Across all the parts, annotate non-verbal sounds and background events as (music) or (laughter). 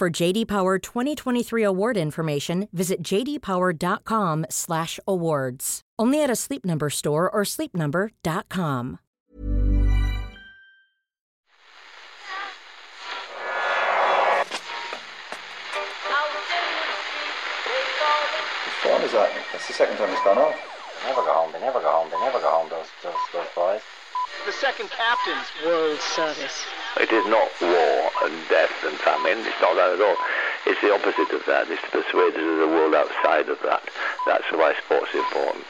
For JD Power 2023 award information, visit jdpower.com/awards. Only at a Sleep Number store or sleepnumber.com. Whose phone is that? That's the second time it's gone off. They never go home. They never go home. They never go home. Those those those boys. The second captain's World Service. It is not war and death and famine. It's not that at all. It's the opposite of that. It's to persuade the world outside of that. That's why sport's important.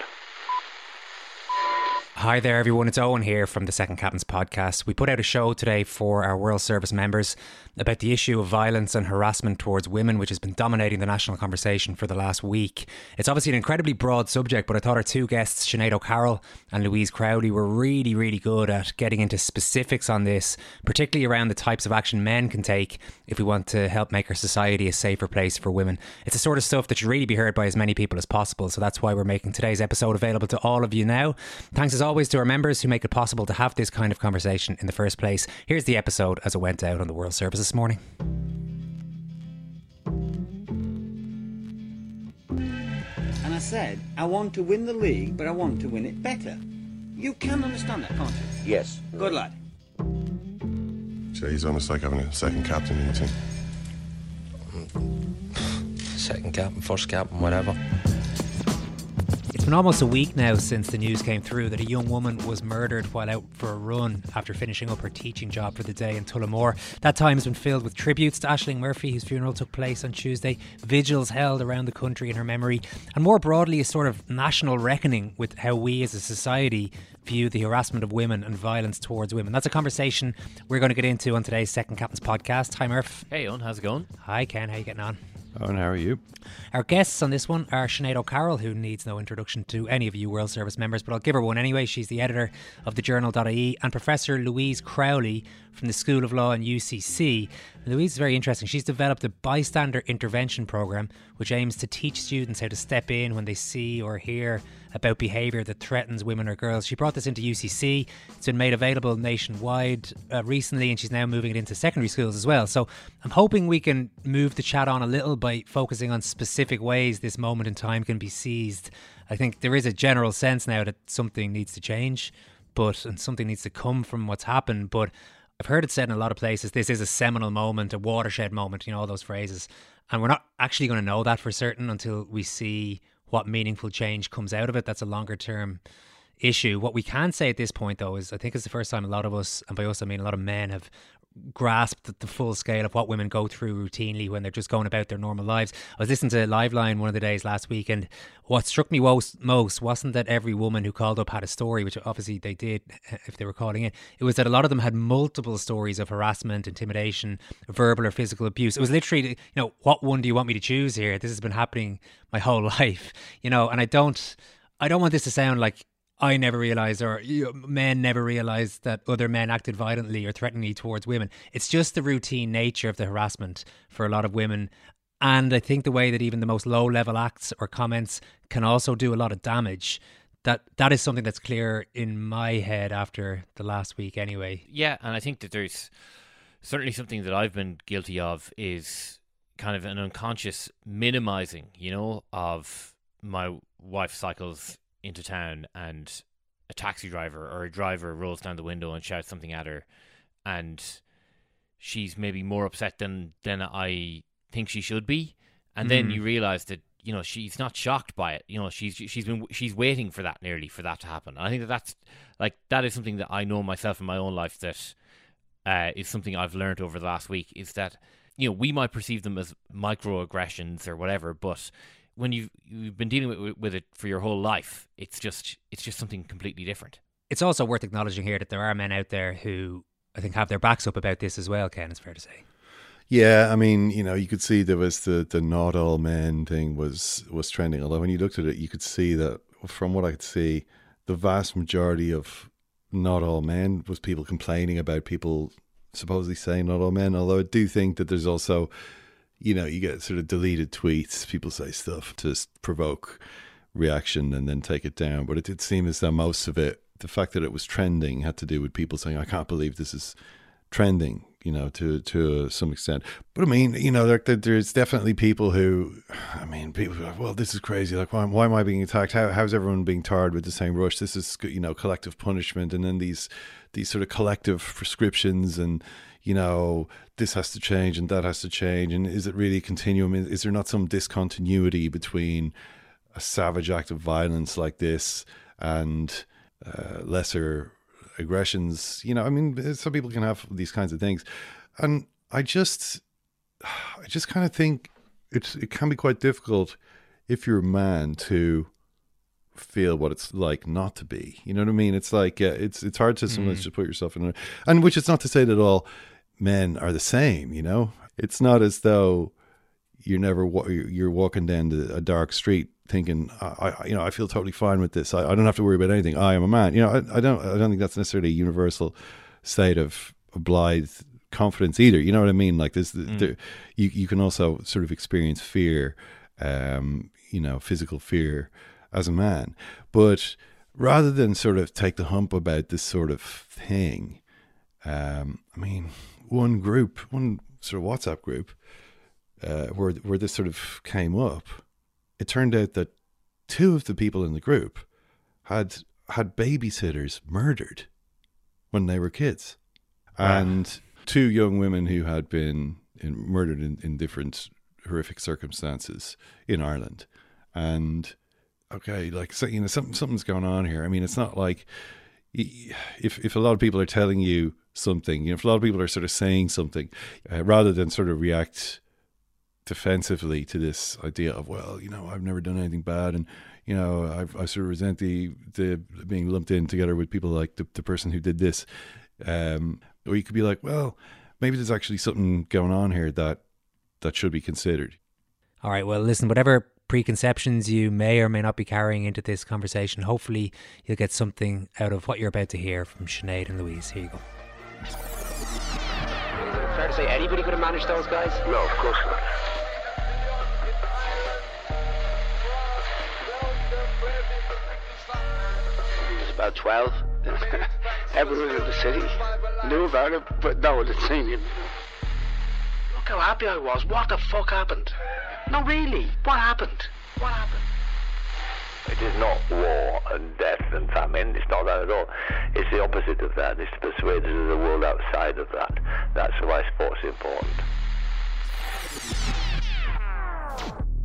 Hi there, everyone. It's Owen here from the Second Captain's podcast. We put out a show today for our World Service members about the issue of violence and harassment towards women, which has been dominating the national conversation for the last week. It's obviously an incredibly broad subject, but I thought our two guests, Sinead O'Carroll and Louise Crowley, were really, really good at getting into specifics on this, particularly around the types of action men can take if we want to help make our society a safer place for women. It's the sort of stuff that should really be heard by as many people as possible, so that's why we're making today's episode available to all of you now. Thanks as always to our members who make it possible to have this kind of conversation in the first place. Here's the episode as it went out on the World Service this morning. And I said, I want to win the league, but I want to win it better. You can understand that, can't you? Yes. Good lad. So he's almost like having a second captain in the team. (laughs) Second captain, first captain, whatever. It's been almost a week now since the news came through that a young woman was murdered while out for a run after finishing up her teaching job for the day in Tullamore. That time has been filled with tributes to Ashling Murphy, whose funeral took place on Tuesday, vigils held around the country in her memory, and more broadly, a sort of national reckoning with how we as a society view the harassment of women and violence towards women. That's a conversation we're going to get into on today's Second Captain's podcast. Hi, Murph. Hey, Owen, how's it going? Hi, Ken. How you getting on? Oh, and how are you? Our guests on this one are Sinead O'Carroll, who needs no introduction to any of you World Service members, but I'll give her one anyway. She's the editor of thejournal.ie, and Professor Louise Crowley from the School of Law in UCC. Louise is very interesting. She's developed a bystander intervention program which aims to teach students how to step in when they see or hear about behaviour that threatens women or girls. She brought this into UCC. It's been made available nationwide uh, recently, and she's now moving it into secondary schools as well. So I'm hoping we can move the chat on a little by focusing on specific ways this moment in time can be seized. I think there is a general sense now that something needs to change, but and something needs to come from what's happened. But I've heard it said in a lot of places this is a seminal moment, a watershed moment, you know, all those phrases. And we're not actually going to know that for certain until we see what meaningful change comes out of it. That's a longer term issue. What we can say at this point, though, is I think it's the first time a lot of us, and by us I mean a lot of men, have grasped the full scale of what women go through routinely when they're just going about their normal lives. I was listening to Liveline one of the days last week, and what struck me most, most wasn't that every woman who called up had a story, which obviously they did (laughs) if they were calling in. It was that a lot of them had multiple stories of harassment, intimidation, verbal or physical abuse. It was literally, you know, what one do you want me to choose here? This has been happening my whole (laughs) life, you know, and I don't. I don't want this to sound like I never realized, or you men never realized that other men acted violently or threateningly towards women. It's just the routine nature of the harassment for a lot of women. And I think the way that even the most low level acts or comments can also do a lot of damage. That that is something that's clear in my head after the last week, anyway. Yeah, and I think that there's certainly something that I've been guilty of is kind of an unconscious minimizing, you know, of my wife cycles into town and a taxi driver or a driver rolls down the window and shouts something at her and she's maybe more upset than than I think she should be, and then Mhm. you realize that you know she's not shocked by it. You know she's she's been she's waiting for that nearly for that to happen. And I think that that's like that is something that I know myself in my own life that uh, is something I've learned over the last week is that you know we might perceive them as microaggressions or whatever, but when you've you've been dealing with, with it for your whole life, it's just it's just something completely different. It's also worth acknowledging here that there are men out there who I think have their backs up about this as well, Ken, it's fair to say. Yeah, I mean, you know, you could see there was the the not all men thing was was trending. Although when you looked at it, you could see that from what I could see, the vast majority of not all men was people complaining about people supposedly saying not all men. Although I do think that there's also, you know, you get sort of deleted tweets. People say stuff to provoke reaction and then take it down. But it did seem as though most of it, the fact that it was trending, had to do with people saying, "I can't believe this is trending." You know, to to some extent. But I mean, you know, there, there- there's definitely people who, I mean, people are like, well, this is crazy. Like, why, why am I being attacked? How, how's everyone being tarred with the same brush? This is, you know, collective punishment, and then these these sort of collective prescriptions, and you know, this has to change and that has to change, and is it really a continuum? Is, there not some discontinuity between a savage act of violence like this and uh, lesser aggressions? You know, I mean, some people can have these kinds of things, and I just, I just kind of think it's it can be quite difficult if you're a man to feel what it's like not to be. You know what I mean? It's like uh, it's it's hard to sometimes Mm. just put yourself in, a, and which is not to say that all men are the same. You know, it's not as though you're never you're walking down a dark street thinking, I, I, you know, I feel totally fine with this. I, I don't have to worry about anything. I am a man. You know, I, I don't I don't think that's necessarily a universal state of blithe confidence either. You know what I mean? Like this, Mm. there, you you can also sort of experience fear, um, you know, physical fear as a man. But rather than sort of take the hump about this sort of thing, um, I mean, one group, one sort of WhatsApp group, uh, where where this sort of came up, it turned out that two of the people in the group had had babysitters murdered when they were kids, and two young women who had been in, murdered in, in different horrific circumstances in Ireland, and okay, like so, you know, something something's going on here. I mean, it's not like if if a lot of people are telling you something, you know, if a lot of people are sort of saying something, uh, rather than sort of react defensively to this idea of well, you know, I've never done anything bad, and you know, I've, I sort of resent the the being lumped in together with people like the the person who did this, um, or you could be like, well, maybe there's actually something going on here that that should be considered. All right, well, listen, whatever preconceptions you may or may not be carrying into this conversation, hopefully you'll get something out of what you're about to hear from Sinead and Louise. Here you go. Fair to say anybody could have managed those guys? No, of course not. Was about 12. (laughs) Everyone in the city knew about it, but no one had seen him. Look how happy I was. What the fuck happened? No, really. What happened? What happened? It is not war and death and famine. It's not that at all. It's the opposite of that. It's to persuade us of the world outside of that. That's why sports important.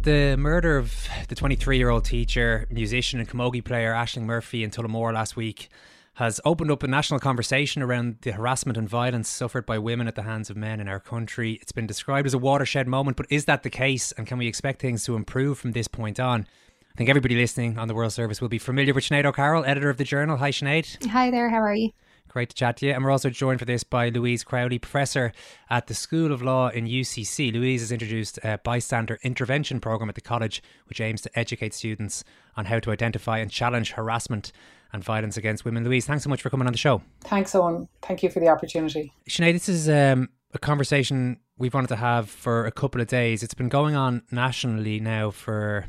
The murder of the 23 year old teacher, musician, and camogie player Ashling Murphy in Tullamore last week has opened up a national conversation around the harassment and violence suffered by women at the hands of men in our country. It's been described as a watershed moment, but is that the case? And can we expect things to improve from this point on? I think everybody listening on the World Service will be familiar with Sinead O'Carroll, editor of the journal. Hi, Sinead. Hi there, how are you? Great to chat to you. And we're also joined for this by Louise Crowley, professor at the School of Law in UCC. Louise has introduced a bystander intervention program at the college, which aims to educate students on how to identify and challenge harassment and violence against women. Louise, thanks so much for coming on the show. Thanks, Owen. Thank you for the opportunity. Sinead, this is um, a conversation we've wanted to have for a couple of days. It's been going on nationally now for,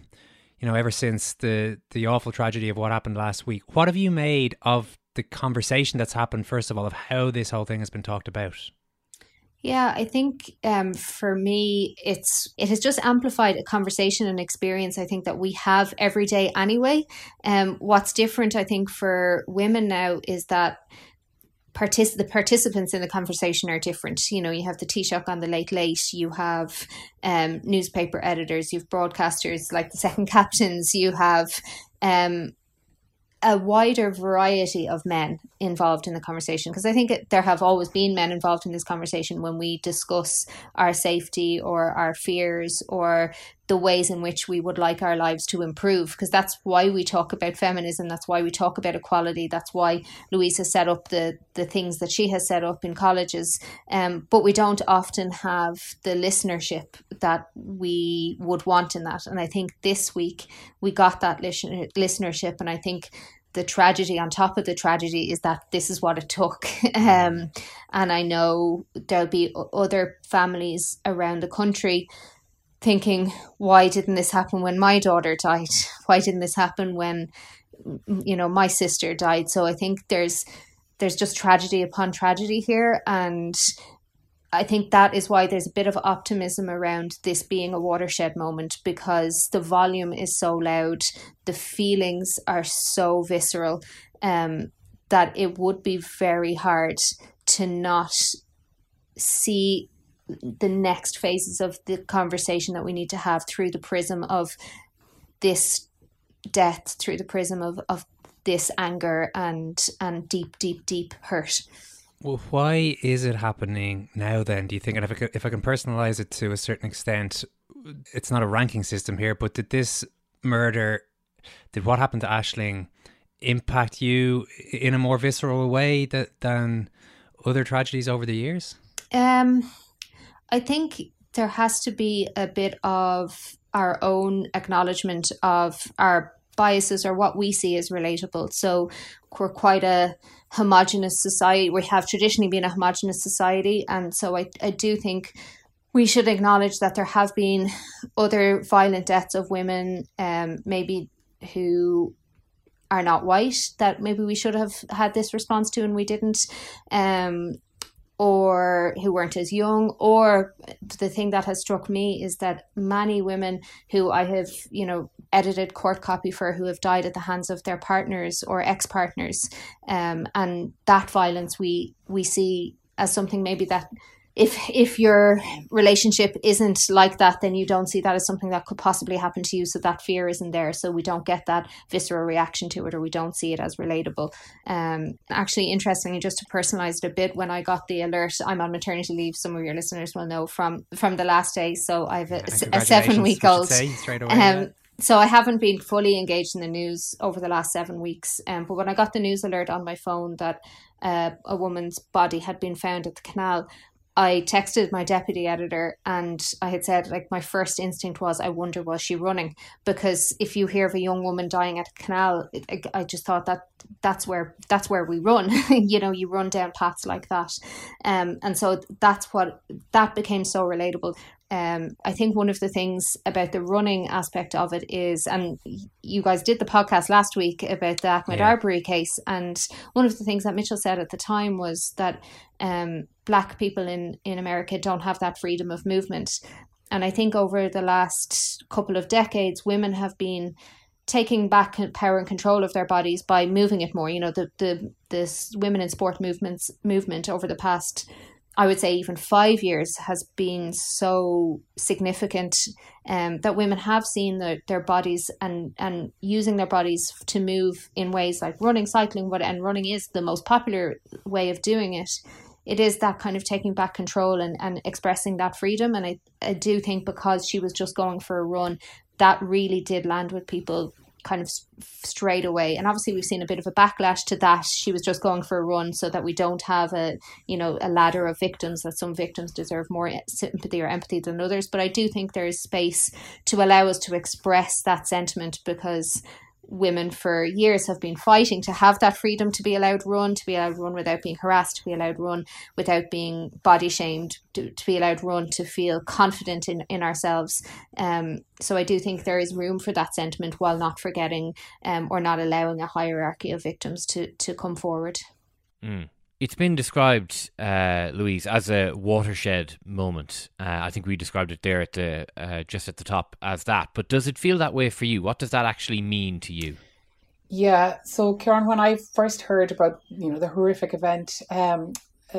you know, ever since the the awful tragedy of what happened last week. What have you made of the conversation that's happened? First of all, of how this whole thing has been talked about. Yeah, I think um, for me, it's it has just amplified a conversation and experience. I think that we have every day anyway. Um, what's different, I think, for women now is that partic- the participants in the conversation are different. You know, you have the Taoiseach on the Late Late, you have um, newspaper editors, you've broadcasters like the Second (laughs) Captains, you have um, a wider variety of men involved in the conversation because I think it, there have always been men involved in this conversation when we discuss our safety or our fears or the ways in which we would like our lives to improve because that's why we talk about feminism that's why we talk about equality that's why Louise has set up the the things that she has set up in colleges. Um, but we don't often have the listenership that we would want in that. And I think this week we got that listen- listenership and I think the tragedy on top of the tragedy is that this is what it took. (laughs) Um, and I know there'll be other families around the country thinking, why didn't this happen when my daughter died? Why didn't this happen when, you know, my sister died? So I think there's there's just tragedy upon tragedy here, and I think that is why there's a bit of optimism around this being a watershed moment because the volume is so loud, the feelings are so visceral, um, that it would be very hard to not see the next phases of the conversation that we need to have through the prism of this death, through the prism of, of this anger and and deep, deep, deep hurt. Well, why is it happening now then? Do you think, and if I, can, if I can personalize it to a certain extent, it's not a ranking system here, but did this murder, did what happened to Ashling impact you in a more visceral way that, than other tragedies over the years? Um, I think there has to be a bit of our own acknowledgement of our biases or what we see as relatable. So we're quite a homogenous society. We have traditionally been a homogenous society, and so I, I do think we should acknowledge that there have been other violent deaths of women, um, maybe who are not white that maybe we should have had this response to and we didn't. Um, or who weren't as young or the thing that has struck me is that many women who i have you know edited court copy for who have died at the hands of their partners or ex-partners um, and that violence we we see as something maybe that if if your relationship isn't like that then you don't see that as something that could possibly happen to you. So that fear isn't there. So we don't get that visceral reaction to it or we don't see it as relatable. Um actually interestingly just to personalize it a bit when i got the alert i'm on maternity leave some of your listeners will know from from the last day. So i've a, a seven week old. um, so I haven't been fully engaged in the news over the last seven weeks. Um, but when I got the news alert on my phone that uh, a woman's body had been found at the canal, I texted my deputy editor and I had said, like, my first instinct was, I wonder, was she running? Because if you hear of a young woman dying at a canal, I, I just thought that that's where that's where we run. (laughs) you know, you run down paths like that, um, and so that's what that became so relatable. Um, I think one of the things about the running aspect of it is, and you guys did the podcast last week about the Ahmaud yeah. Arbery case, and one of the things that Mitchell said at the time was that um, black people in in America don't have that freedom of movement. And I think over the last couple of decades, women have been taking back power and control of their bodies by moving it more. You know, the the this women in sport movements movement over the past I would say even five years has been so significant um, that women have seen the, their bodies and, and using their bodies to move in ways like running, cycling, what and running is the most popular way of doing it it is that kind of taking back control and, and expressing that freedom. And I, I do think because she was just going for a run, that really did land with people kind of straight away. And obviously, we've seen a bit of a backlash to that. She was just going for a run so that we don't have a, you know, a ladder of victims, that some victims deserve more sympathy or empathy than others. But I do think there is space to allow us to express that sentiment because women for years have been fighting to have that freedom to be allowed run, to be allowed run without being harassed, to be allowed run without being body shamed, to, to be allowed run to feel confident in, in ourselves. Um, so I do think there is room for that sentiment while not forgetting um, or not allowing a hierarchy of victims to, to come forward. Mm. It's been described, uh, Louise, as a watershed moment. Uh, I think we described it there at the uh, just at the top as that. But does it feel that way for you? What does that actually mean to you? Yeah. So, Karen, when I first heard about you know the horrific event, um,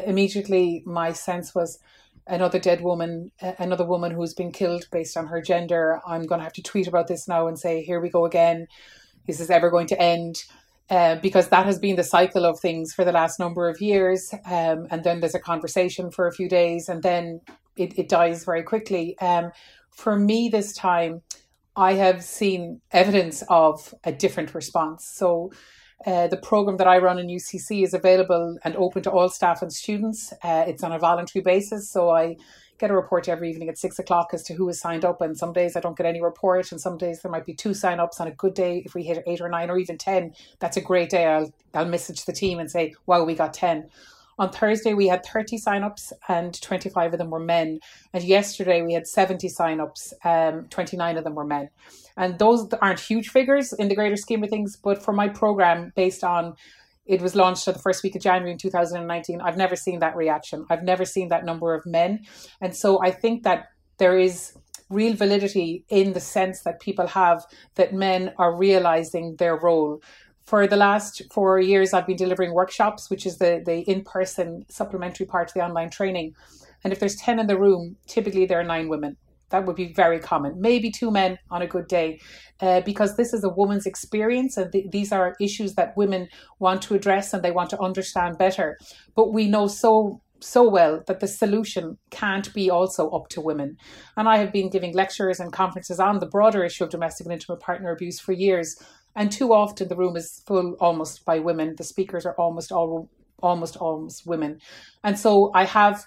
immediately my sense was another dead woman, another woman who's been killed based on her gender. I'm going to have to tweet about this now and say, here we go again. Is this ever going to end? Uh, because that has been the cycle of things for the last number of years. Um, and then there's a conversation for a few days and then it, it dies very quickly. Um, for me, this time, I have seen evidence of a different response. So, uh, the program that I run in UCC is available and open to all staff and students. Uh, it's on a voluntary basis, so I get a report every evening at six o'clock as to who has signed up. And some days I don't get any report, and some days there might be two sign ups. On a good day, if we hit eight or nine or even ten, that's a great day. I'll I'll message the team and say, "Wow, we got 10. On Thursday, we had 30 sign-ups and 25 of them were men. And yesterday, we had 70 sign-ups, um, 29 of them were men. And those aren't huge figures in the greater scheme of things, but for my program, based on it was launched at the first week of January in 2019, I've never seen that reaction. I've never seen that number of men. And so I think that there is real validity in the sense that people have that men are realizing their role for the last four years, I've been delivering workshops, which is the, the in person supplementary part of the online training. And if there's 10 in the room, typically there are nine women. That would be very common. Maybe two men on a good day, uh, because this is a woman's experience, and th- these are issues that women want to address and they want to understand better. But we know so so well that the solution can't be also up to women. And I have been giving lectures and conferences on the broader issue of domestic and intimate partner abuse for years. And too often the room is full almost by women. The speakers are almost all almost almost women. And so I have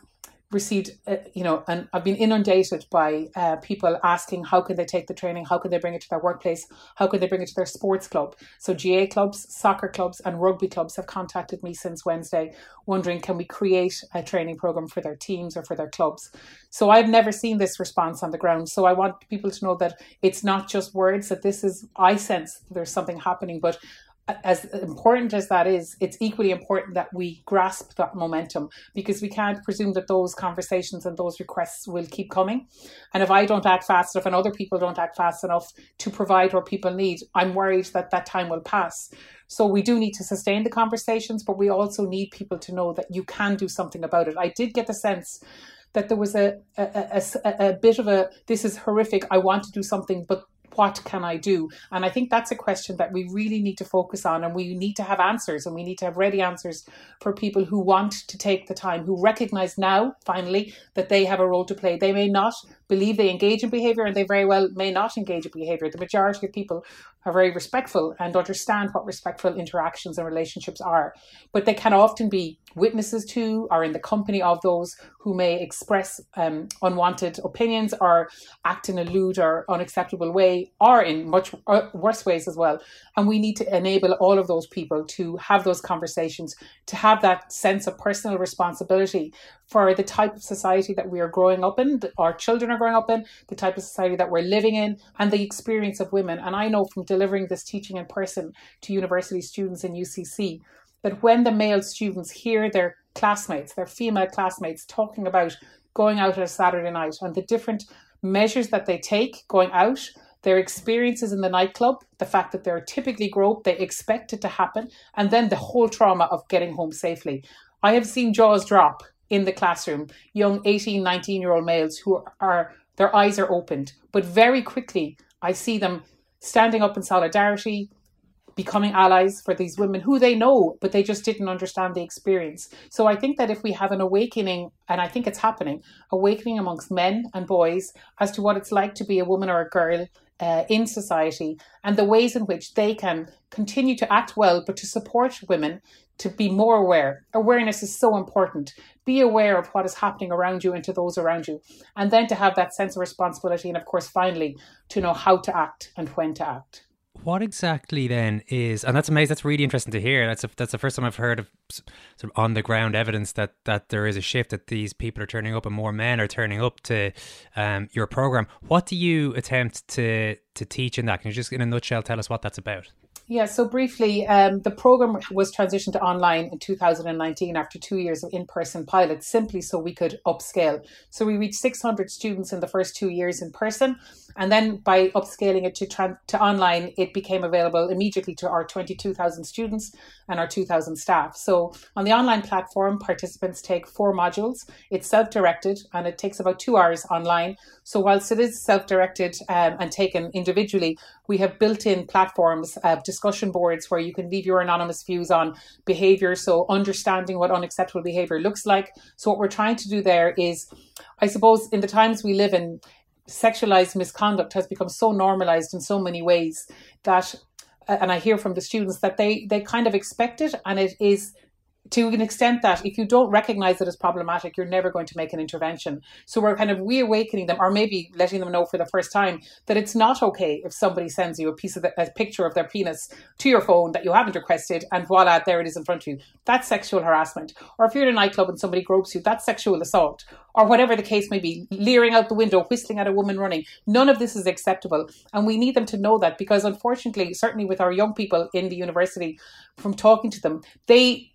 received, uh, you know, and I've been inundated by uh, people asking how can they take the training, how can they bring it to their workplace, how can they bring it to their sports club. So GAA clubs, soccer clubs, and rugby clubs have contacted me since Wednesday, wondering can we create a training program for their teams or for their clubs. So I've never seen this response on the ground. So I want people to know that it's not just words; that this is I sense there's something happening, but as important as that is, it's equally important that we grasp that momentum because we can't presume that those conversations and those requests will keep coming. And if I don't act fast enough and other people don't act fast enough to provide what people need, I'm worried that that time will pass. So we do need to sustain the conversations, but we also need people to know that you can do something about it. I did get the sense that there was a, a, a, a, bit of a this is horrific i want to do something but what can I do? And I think that's a question that we really need to focus on and we need to have answers and we need to have ready answers for people who want to take the time, who recognize now, finally, that they have a role to play. They may not believe they engage in behavior and they very well may not engage in behavior. The majority of people are very respectful and understand what respectful interactions and relationships are. But they can often be witnesses to or in the company of those who may express um, unwanted opinions or act in a lewd or unacceptable way or in much uh, worse ways as well. And we need to enable all of those people to have those conversations, to have that sense of personal responsibility for the type of society that we are growing up in, that our children are growing up in, the type of society that we're living in, and the experience of women. And I know from delivering this teaching in person to university students in UCC that when the male students hear their classmates, their female classmates, talking about going out on a Saturday night and the different measures that they take going out, their experiences in the nightclub, the fact that they're typically groped, they expect it to happen, and then the whole trauma of getting home safely. I have seen jaws drop in the classroom, young 18, 19 year old males who are, their eyes are opened. But very quickly, I see them standing up in solidarity, becoming allies for these women who they know, but they just didn't understand the experience. So I think that if we have an awakening, and I think it's happening, awakening amongst men and boys as to what it's like to be a woman or a girl uh, in society and the ways in which they can continue to act well, but to support women to be more aware. Awareness is so important. Be aware of what is happening around you and to those around you. And then to have that sense of responsibility. And of course, finally, to know how to act and when to act. What exactly then is, and that's amazing. That's really interesting to hear. That's a, that's the first time I've heard of sort of on the ground evidence that that there is a shift that these people are turning up and more men are turning up to um, your program. What do you attempt to to teach in that? Can you just in a nutshell tell us what that's about? Yeah, so briefly, um, the program was transitioned to online in 2019 after two years of in person pilots, simply so we could upscale. So we reached 600 students in the first two years in person. And then by upscaling it to, to online, it became available immediately to our 22,000 students and our 2,000 staff. So on the online platform, participants take four modules. It's self directed and it takes about two hours online. So whilst it is self directed um, and taken individually, we have built in platforms, uh, discussion boards where you can leave your anonymous views on behavior. So understanding what unacceptable behavior looks like. So what we're trying to do there is, I suppose, in the times we live in, sexualized misconduct has become so normalized in so many ways that and I hear from the students that they they kind of expect it and it is to an extent that if you don't recognize it as problematic, you're never going to make an intervention. So we're kind of reawakening them, or maybe letting them know for the first time that it's not okay if somebody sends you a piece of the, a picture of their penis to your phone that you haven't requested, and voila, there it is in front of you. That's sexual harassment. Or if you're in a nightclub and somebody gropes you, that's sexual assault. Or whatever the case may be, leering out the window, whistling at a woman running. None of this is acceptable, and we need them to know that because, unfortunately, certainly with our young people in the university, from talking to them, they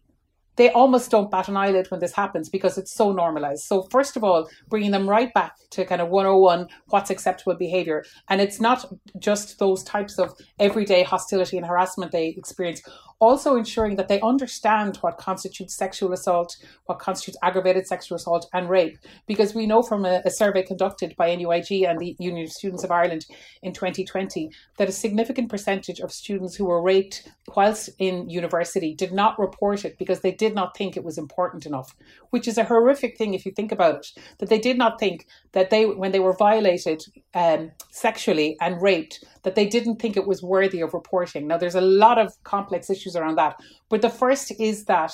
they almost don't bat an eyelid when this happens because it's so normalized. So, first of all, bringing them right back to kind of 101 what's acceptable behavior. And it's not just those types of everyday hostility and harassment they experience, also ensuring that they understand what constitutes sexual assault, what constitutes aggravated sexual assault, and rape. Because we know from a, a, survey conducted by NUIG and the Union of Students of Ireland in 2020 that a significant percentage of students who were raped whilst in university did not report it because they did not think it was important enough, which is a horrific thing if you think about it. That they did not think that they, when they were violated um, sexually and raped, that they didn't think it was worthy of reporting. Now, there's a lot of complex issues around that. But the first is that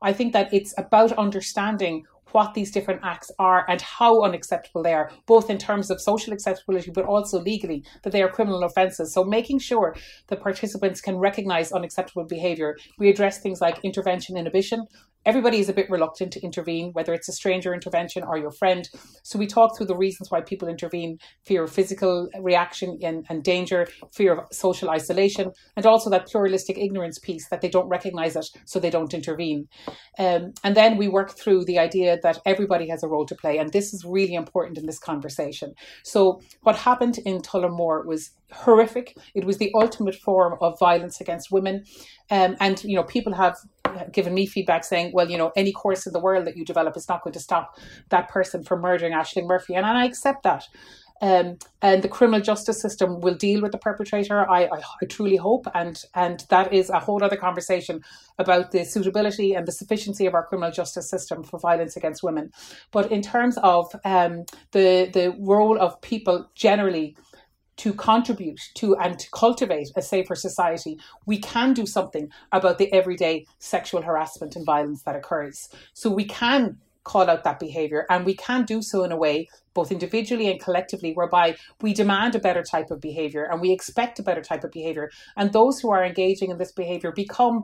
I think that it's about understanding what these different acts are and how unacceptable they are, both in terms of social acceptability, but also legally, that they are criminal offences. So making sure that participants can recognise unacceptable behaviour. We address things like intervention inhibition, everybody is a bit reluctant to intervene, whether it's a stranger intervention or your friend. So we talk through the reasons why people intervene fear of physical reaction and, and danger, fear of social isolation, and also that pluralistic ignorance piece that they don't recognize it, so they don't intervene. Um, and then we work through the idea that everybody has a role to play, and this is really important in this conversation. So what happened in Tullamore was horrific. It was the ultimate form of violence against women. Um, and, you know, people have given me feedback saying, well, you know, any course in the world that you develop is not going to stop that person from murdering Ashling Murphy. And, and I accept that. Um, and the criminal justice system will deal with the perpetrator. I, I, I, truly hope, and and that is a whole other conversation about the suitability and the sufficiency of our criminal justice system for violence against women. But in terms of um, the the role of people generally to contribute to and to cultivate a safer society, we can do something about the everyday sexual harassment and violence that occurs. So we can call out that behavior and we can do so in a way both individually and collectively whereby we demand a better type of behavior and we expect a better type of behavior and those who are engaging in this behavior become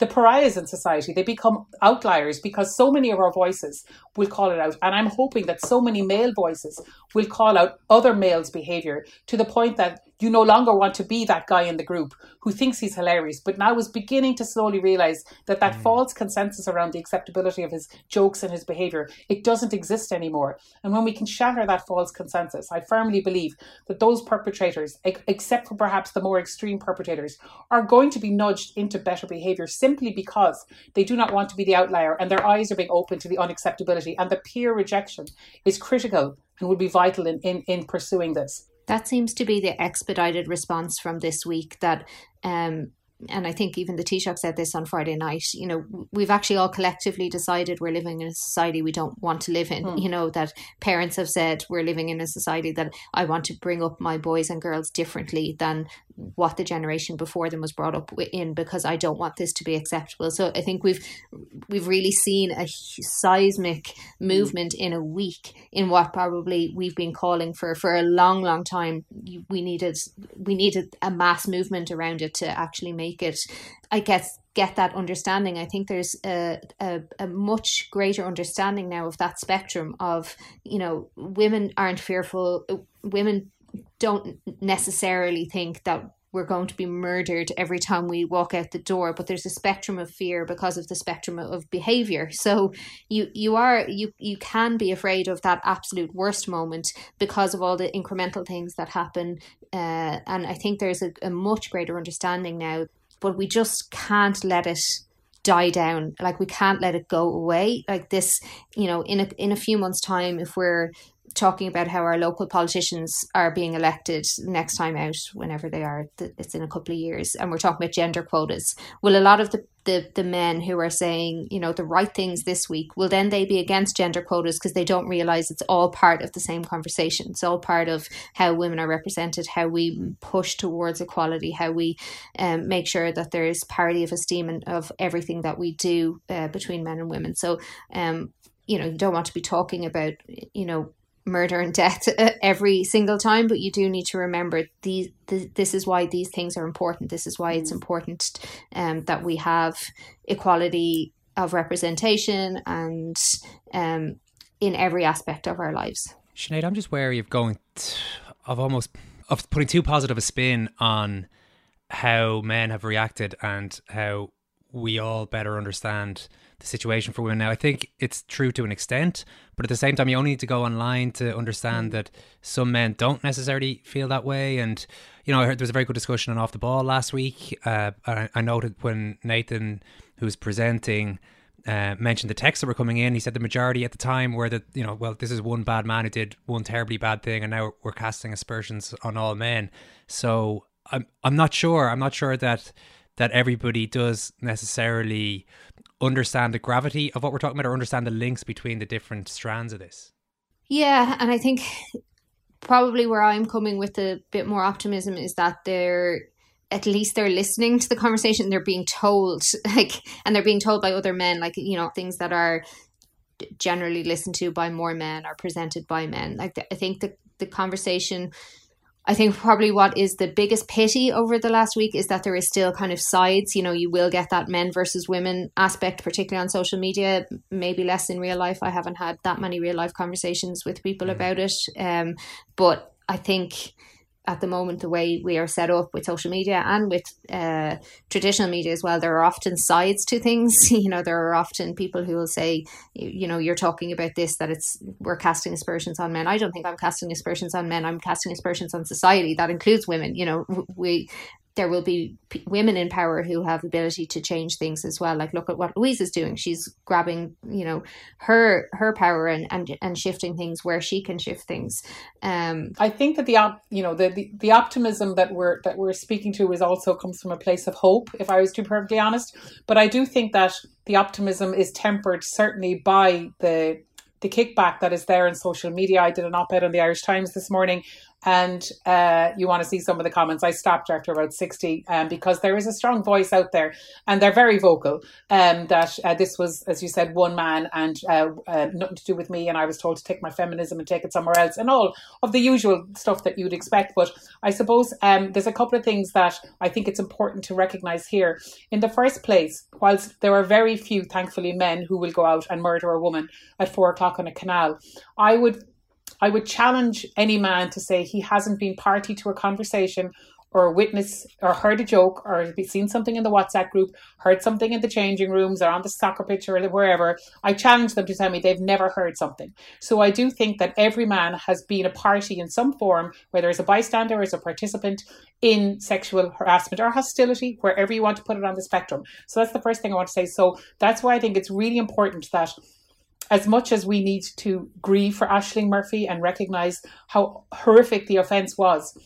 the pariahs in society. They become outliers because so many of our voices will call it out. And I'm hoping that so many male voices will call out other males' behavior to the point that you no longer want to be that guy in the group who thinks he's hilarious, but now is beginning to slowly realize that that mm. false consensus around the acceptability of his jokes and his behavior, it doesn't exist anymore. And when we can shatter that false consensus, I firmly believe that those perpetrators, except for perhaps the more extreme perpetrators, are going to be nudged into better behavior simply because they do not want to be the outlier and their eyes are being opened to the unacceptability. And the peer rejection is critical and will be vital in, in, in pursuing this. That seems to be the expedited response from this week that um, and I think even the Taoiseach said this on Friday night, you know, we've actually all collectively decided we're living in a society we don't want to live in. Mm. You know, that parents have said we're living in a society that I want to bring up my boys and girls differently than what the generation before them was brought up in because I don't want this to be acceptable. So I think we've we've really seen a seismic mm. movement mm. in a week in what probably we've been calling for for a long long time. We needed we needed a mass movement around it to actually make make it, I guess, get that understanding. I think there's a, a, a, much greater understanding now of that spectrum of, you know, women aren't fearful, women don't necessarily think that we're going to be murdered every time we walk out the door but there's a spectrum of fear because of the spectrum of behavior. So you you are you you can be afraid of that absolute worst moment because of all the incremental things that happen uh, and i think there's a, a much greater understanding now but we just can't let it die down. Like we can't let it go away. Like this you know in a in a few months time if we're talking about how our local politicians are being elected next time out, whenever they are, it's in a couple of years, and we're talking about gender quotas. Will a lot of the, the, the men who are saying, you know, the right things this week, will then they be against gender quotas because they don't realize it's all part of the same conversation? It's all part of how women are represented, how we push towards equality, how we um, make sure that there is parity of esteem and of everything that we do uh, between men and women. So, um, you know, you don't want to be talking about, you know, murder and death every single time, but you do need to remember these. The, this is why these things are important. This is why it's mm. important um, that we have equality of representation and um, in every aspect of our lives. Sinead, I'm just wary of going, t- of almost of putting too positive a spin on how men have reacted and how we all better understand the situation for women now. I think it's true to an extent, but at the same time, you only need to go online to understand that some men don't necessarily feel that way. And you know, I heard there was a very good discussion on off the ball last week. Uh, I, I noted when Nathan, who was presenting. Uh, mentioned the texts that were coming in. He said the majority at the time were that you know, well, this is one bad man who did one terribly bad thing, and now we're casting aspersions on all men. So I'm I'm not sure. I'm not sure that that everybody does necessarily understand the gravity of what we're talking about or understand the links between the different strands of this. Yeah, and I think probably where I'm coming with a bit more optimism is that they're at least they're listening to the conversation they're being told (laughs) like and they're being told by other men like you know things that are generally listened to by more men are presented by men like the, i think the the conversation I think probably what is the biggest pity over the last week is that there is still kind of sides. You know, you will get that men versus women aspect, particularly on social media, maybe less in real life. I haven't had that many real life conversations with people mm. about it. Um, but I think at the moment the way we are set up with social media and with uh, traditional media as well there are often sides to things. (laughs) You know there are often people who will say you know you're talking about this that it's we're casting aspersions on men. I don't think i'm casting aspersions on men. I'm casting aspersions on society. That includes women. You know we there will be p- women in power who have the ability to change things as well. Like look at what louise is doing. She's grabbing you know her her power and and, and shifting things where she can shift things. Um i think that the op- you know the, the the optimism that we're that we're speaking to is also comes from a place of hope if i was to be perfectly honest. But i do think that the optimism is tempered certainly by the the kickback that is there in social media. I did an op ed on the Irish Times this morning and uh, you want to see some of the comments. I stopped after about 60 um, because there is a strong voice out there and they're very vocal um, that uh, this was, as you said, one man and uh, uh, nothing to do with me. And I was told to take my feminism and take it somewhere else and all of the usual stuff that you'd expect. But I suppose um, there's a couple of things that I think it's important to recognize here. In the first place, whilst there are very few, thankfully, men who will go out and murder a woman at four o'clock on a canal, I would I would challenge any man to say he hasn't been party to a conversation or witness or heard a joke or seen something in the WhatsApp group, heard something in the changing rooms or on the soccer pitch or wherever, I challenge them to tell me they've never heard something. So I do think that every man has been a party in some form, whether as a bystander or as a participant in sexual harassment or hostility, wherever you want to put it on the spectrum. So that's the first thing I want to say. So that's why I think it's really important that as much as we need to grieve for Ashling Murphy and recognize how horrific the offense was,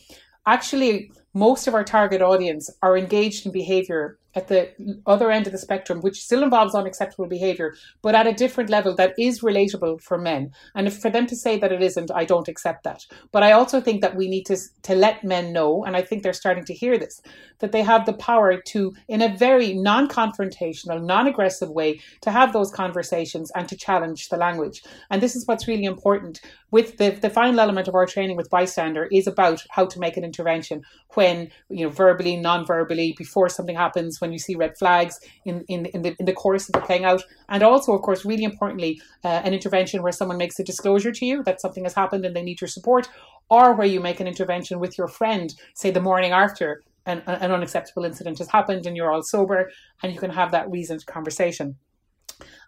actually, most of our target audience are engaged in behavior at the other end of the spectrum, which still involves unacceptable behavior, but at a different level that is relatable for men. And for them to say that it isn't, I don't accept that. But I also think that we need to, to let men know, and I think they're starting to hear this, that they have the power to, in a very non confrontational, non aggressive way, to have those conversations and to challenge the language. And this is what's really important. With the, the final element of our training with bystander is about how to make an intervention when, you know, verbally, non verbally, before something happens when you see red flags in, in, in, the, in the course of the playing out. And also, of course, really importantly, uh, an intervention where someone makes a disclosure to you that something has happened and they need your support, or where you make an intervention with your friend, say the morning after an, an unacceptable incident has happened and you're all sober and you can have that reasoned conversation.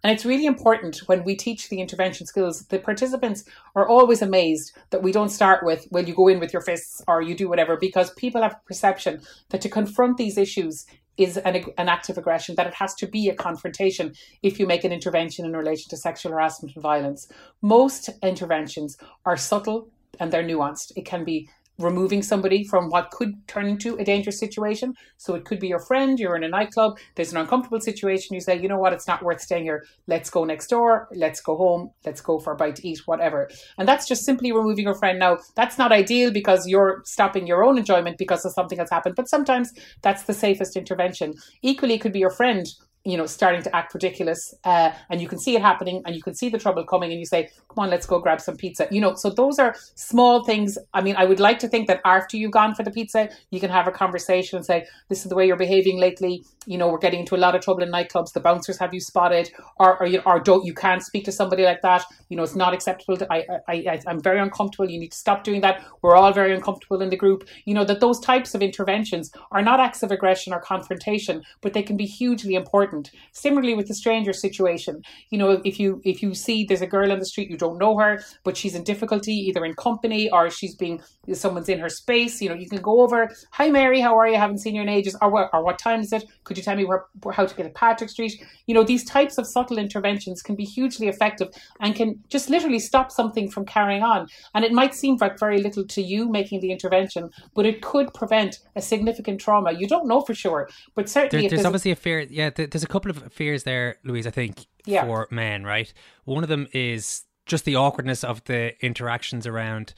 And it's really important when we teach the intervention skills, the participants are always amazed that we don't start with, well, you go in with your fists or you do whatever, because people have a perception that to confront these issues is an, an act of aggression, that it has to be a confrontation if you make an intervention in relation to sexual harassment and violence. Most interventions are subtle and they're nuanced. It can be removing somebody from what could turn into a dangerous situation. So it could be your friend, you're in a nightclub, there's an uncomfortable situation, you say, you know what, it's not worth staying here. Let's go next door, let's go home, let's go for a bite to eat, whatever. And that's just simply removing your friend. Now, that's not ideal because you're stopping your own enjoyment because of something that's happened, but sometimes that's the safest intervention. Equally, it could be your friend you know, starting to act ridiculous, uh, and you can see it happening, and you can see the trouble coming, and you say, "Come on, let's go grab some pizza." You know, so those are small things. I mean, I would like to think that after you've gone for the pizza, you can have a conversation and say, "This is the way you're behaving lately. You know, we're getting into a lot of trouble in nightclubs. The bouncers have you spotted, or or, you, or don't you can't speak to somebody like that. You know, it's not acceptable. To, I, I, I, I'm very uncomfortable. You need to stop doing that. We're all very uncomfortable in the group. You know that those types of interventions are not acts of aggression or confrontation, but they can be hugely important. Similarly with the stranger situation, you know, if you if you see there's a girl on the street, you don't know her, but she's in difficulty, either in company or she's being someone's in her space, you know, you can go over, hi Mary, how are you? I haven't seen you in ages, or what or what time is it? Could you tell me where, how to get to Patrick Street? You know, these types of subtle interventions can be hugely effective and can just literally stop something from carrying on. And it might seem like very little to you making the intervention, but it could prevent a significant trauma. You don't know for sure, but certainly there, there's, there's obviously a fear. Yeah, there's a couple of fears there, Louise, I think, yeah. for men, right? One of them is just the awkwardness of the interactions around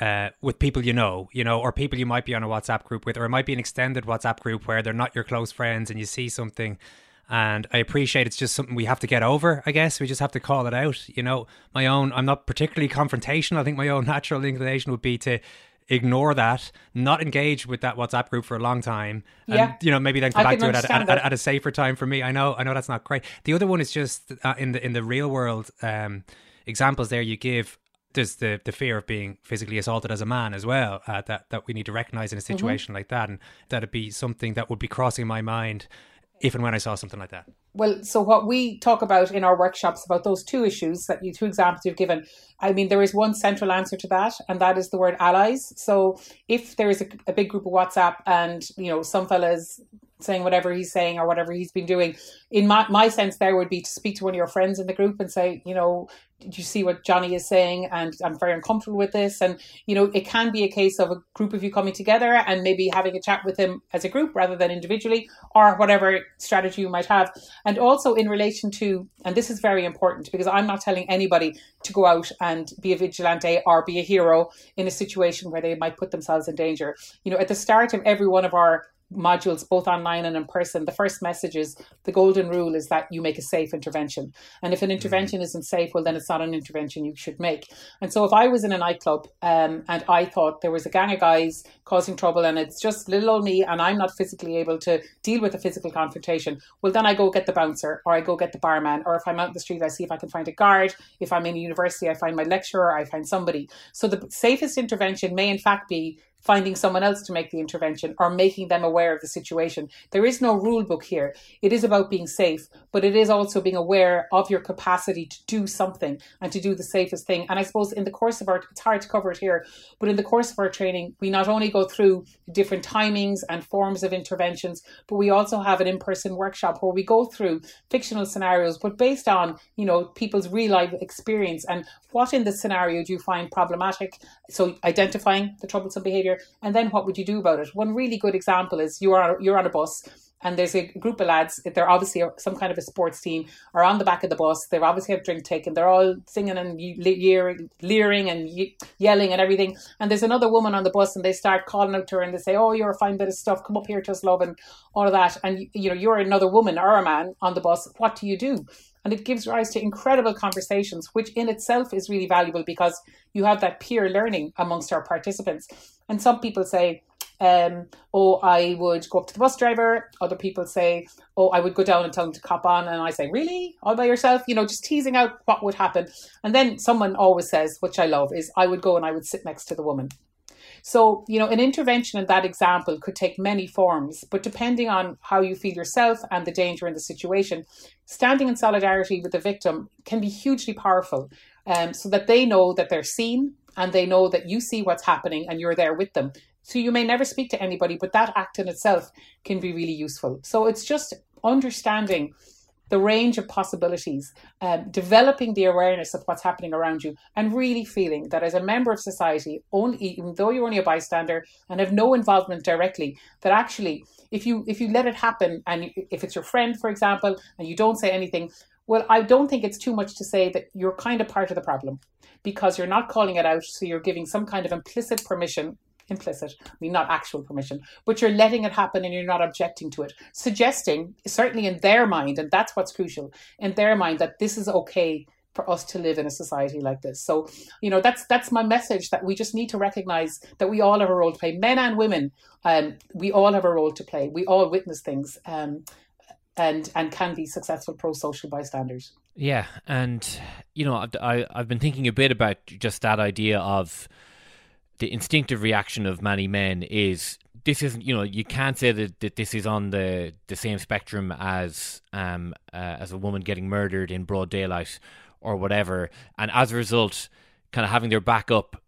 uh, with people you know, you know, or people you might be on a WhatsApp group with, or it might be an extended WhatsApp group where they're not your close friends and you see something. And I appreciate it's just something we have to get over, I guess. We just have to call it out. You know, my own, I'm not particularly confrontational. I think my own (laughs) natural inclination would be to ignore that, not engage with that WhatsApp group for a long time, and yeah. you know maybe then come I back to it at, at, at, a safer time for me. I know, I know that's not great. The other one is just uh, in the in the real world um, examples there you give. There's the, the fear of being physically assaulted as a man as well uh, that that we need to recognize in a mm-hmm. situation mm-hmm. like that, and that'd be something that would be crossing my mind if and when I saw something like that. Well, so what we talk about in our workshops about those two issues that you two examples you've given, I mean, there is one central answer to that, and that is the word allies. So if there is a, a big group of WhatsApp and you know some fellas saying whatever he's saying or whatever he's been doing. In my, my sense, there would be to speak to one of your friends in the group and say, you know, did you see what Johnny is saying? And I'm very uncomfortable with this. And, you know, it can be a case of a group of you coming together and maybe having a chat with him as a group rather than individually or whatever strategy you might have. And also in relation to, and this is very important because I'm not telling anybody to go out and be a vigilante or be a hero in a situation where they might put themselves in danger. You know, at the start of every one of our modules, both online and in person, the first message is the golden rule is that you make a safe intervention. And if an intervention mm-hmm. isn't safe, well, then it's not an intervention you should make. And so if I was in a nightclub um, and I thought there was a gang of guys causing trouble and it's just little old me and I'm not physically able to deal with a physical confrontation, well, then I go get the bouncer or I go get the barman. Or if I'm out in the street, I see if I can find a guard. If I'm in a university, I find my lecturer, I find somebody. So the safest intervention may in fact be finding someone else to make the intervention or making them aware of the situation. There is no rule book here. It is about being safe, but it is also being aware of your capacity to do something and to do the safest thing. And I suppose in the course of our, it's hard to cover it here, but in the course of our training, we not only go through different timings and forms of interventions, but we also have an in-person workshop where we go through fictional scenarios, but based on, you know, people's real life experience and what in the scenario do you find problematic? So identifying the troublesome behavior behavior and then what would you do about it? One really good example is you are you're on a bus and there's a group of lads they're obviously some kind of a sports team are on the back of the bus they've obviously have drink taken they're all singing and leering and yelling and everything and there's another woman on the bus and they start calling out to her and they say oh you're a fine bit of stuff come up here to us love and all of that and you know you're another woman or a man on the bus what do you do and it gives rise to incredible conversations, which in itself is really valuable because you have that peer learning amongst our participants. And some people say, um, oh, I would go up to the bus driver. Other people say, oh, I would go down and tell him to cop on. And I say, really? All by yourself? You know, just teasing out what would happen. And then someone always says, which I love, is I would go and I would sit next to the woman. So, you know, an intervention in that example could take many forms, but depending on how you feel yourself and the danger in the situation, standing in solidarity with the victim can be hugely powerful um, so that they know that they're seen and they know that you see what's happening and you're there with them. So you may never speak to anybody, but that act in itself can be really useful. So it's just understanding the range of possibilities, um, developing the awareness of what's happening around you, and really feeling that as a member of society, only, even though you're only a bystander and have no involvement directly, that actually, if you if you let it happen, and if it's your friend, for example, and you don't say anything, well, I don't think it's too much to say that you're kind of part of the problem because you're not calling it out, so you're giving some kind of implicit permission implicit, I mean, not actual permission, but you're letting it happen and you're not objecting to it. Suggesting, certainly in their mind, and that's what's crucial, in their mind, that this is okay for us to live in a society like this. So, you know, that's that's my message that we just need to recognize that we all have a role to play, men and women. Um, we all have a role to play. We all witness things. Um, and and can be successful pro social bystanders. Yeah, and you know, I've, I, I've been thinking a bit about just that idea of the instinctive reaction of many men is this isn't you know you can't say that, that this is on the the same spectrum as um uh, as a woman getting murdered in broad daylight or whatever. And as a result kind of having their back up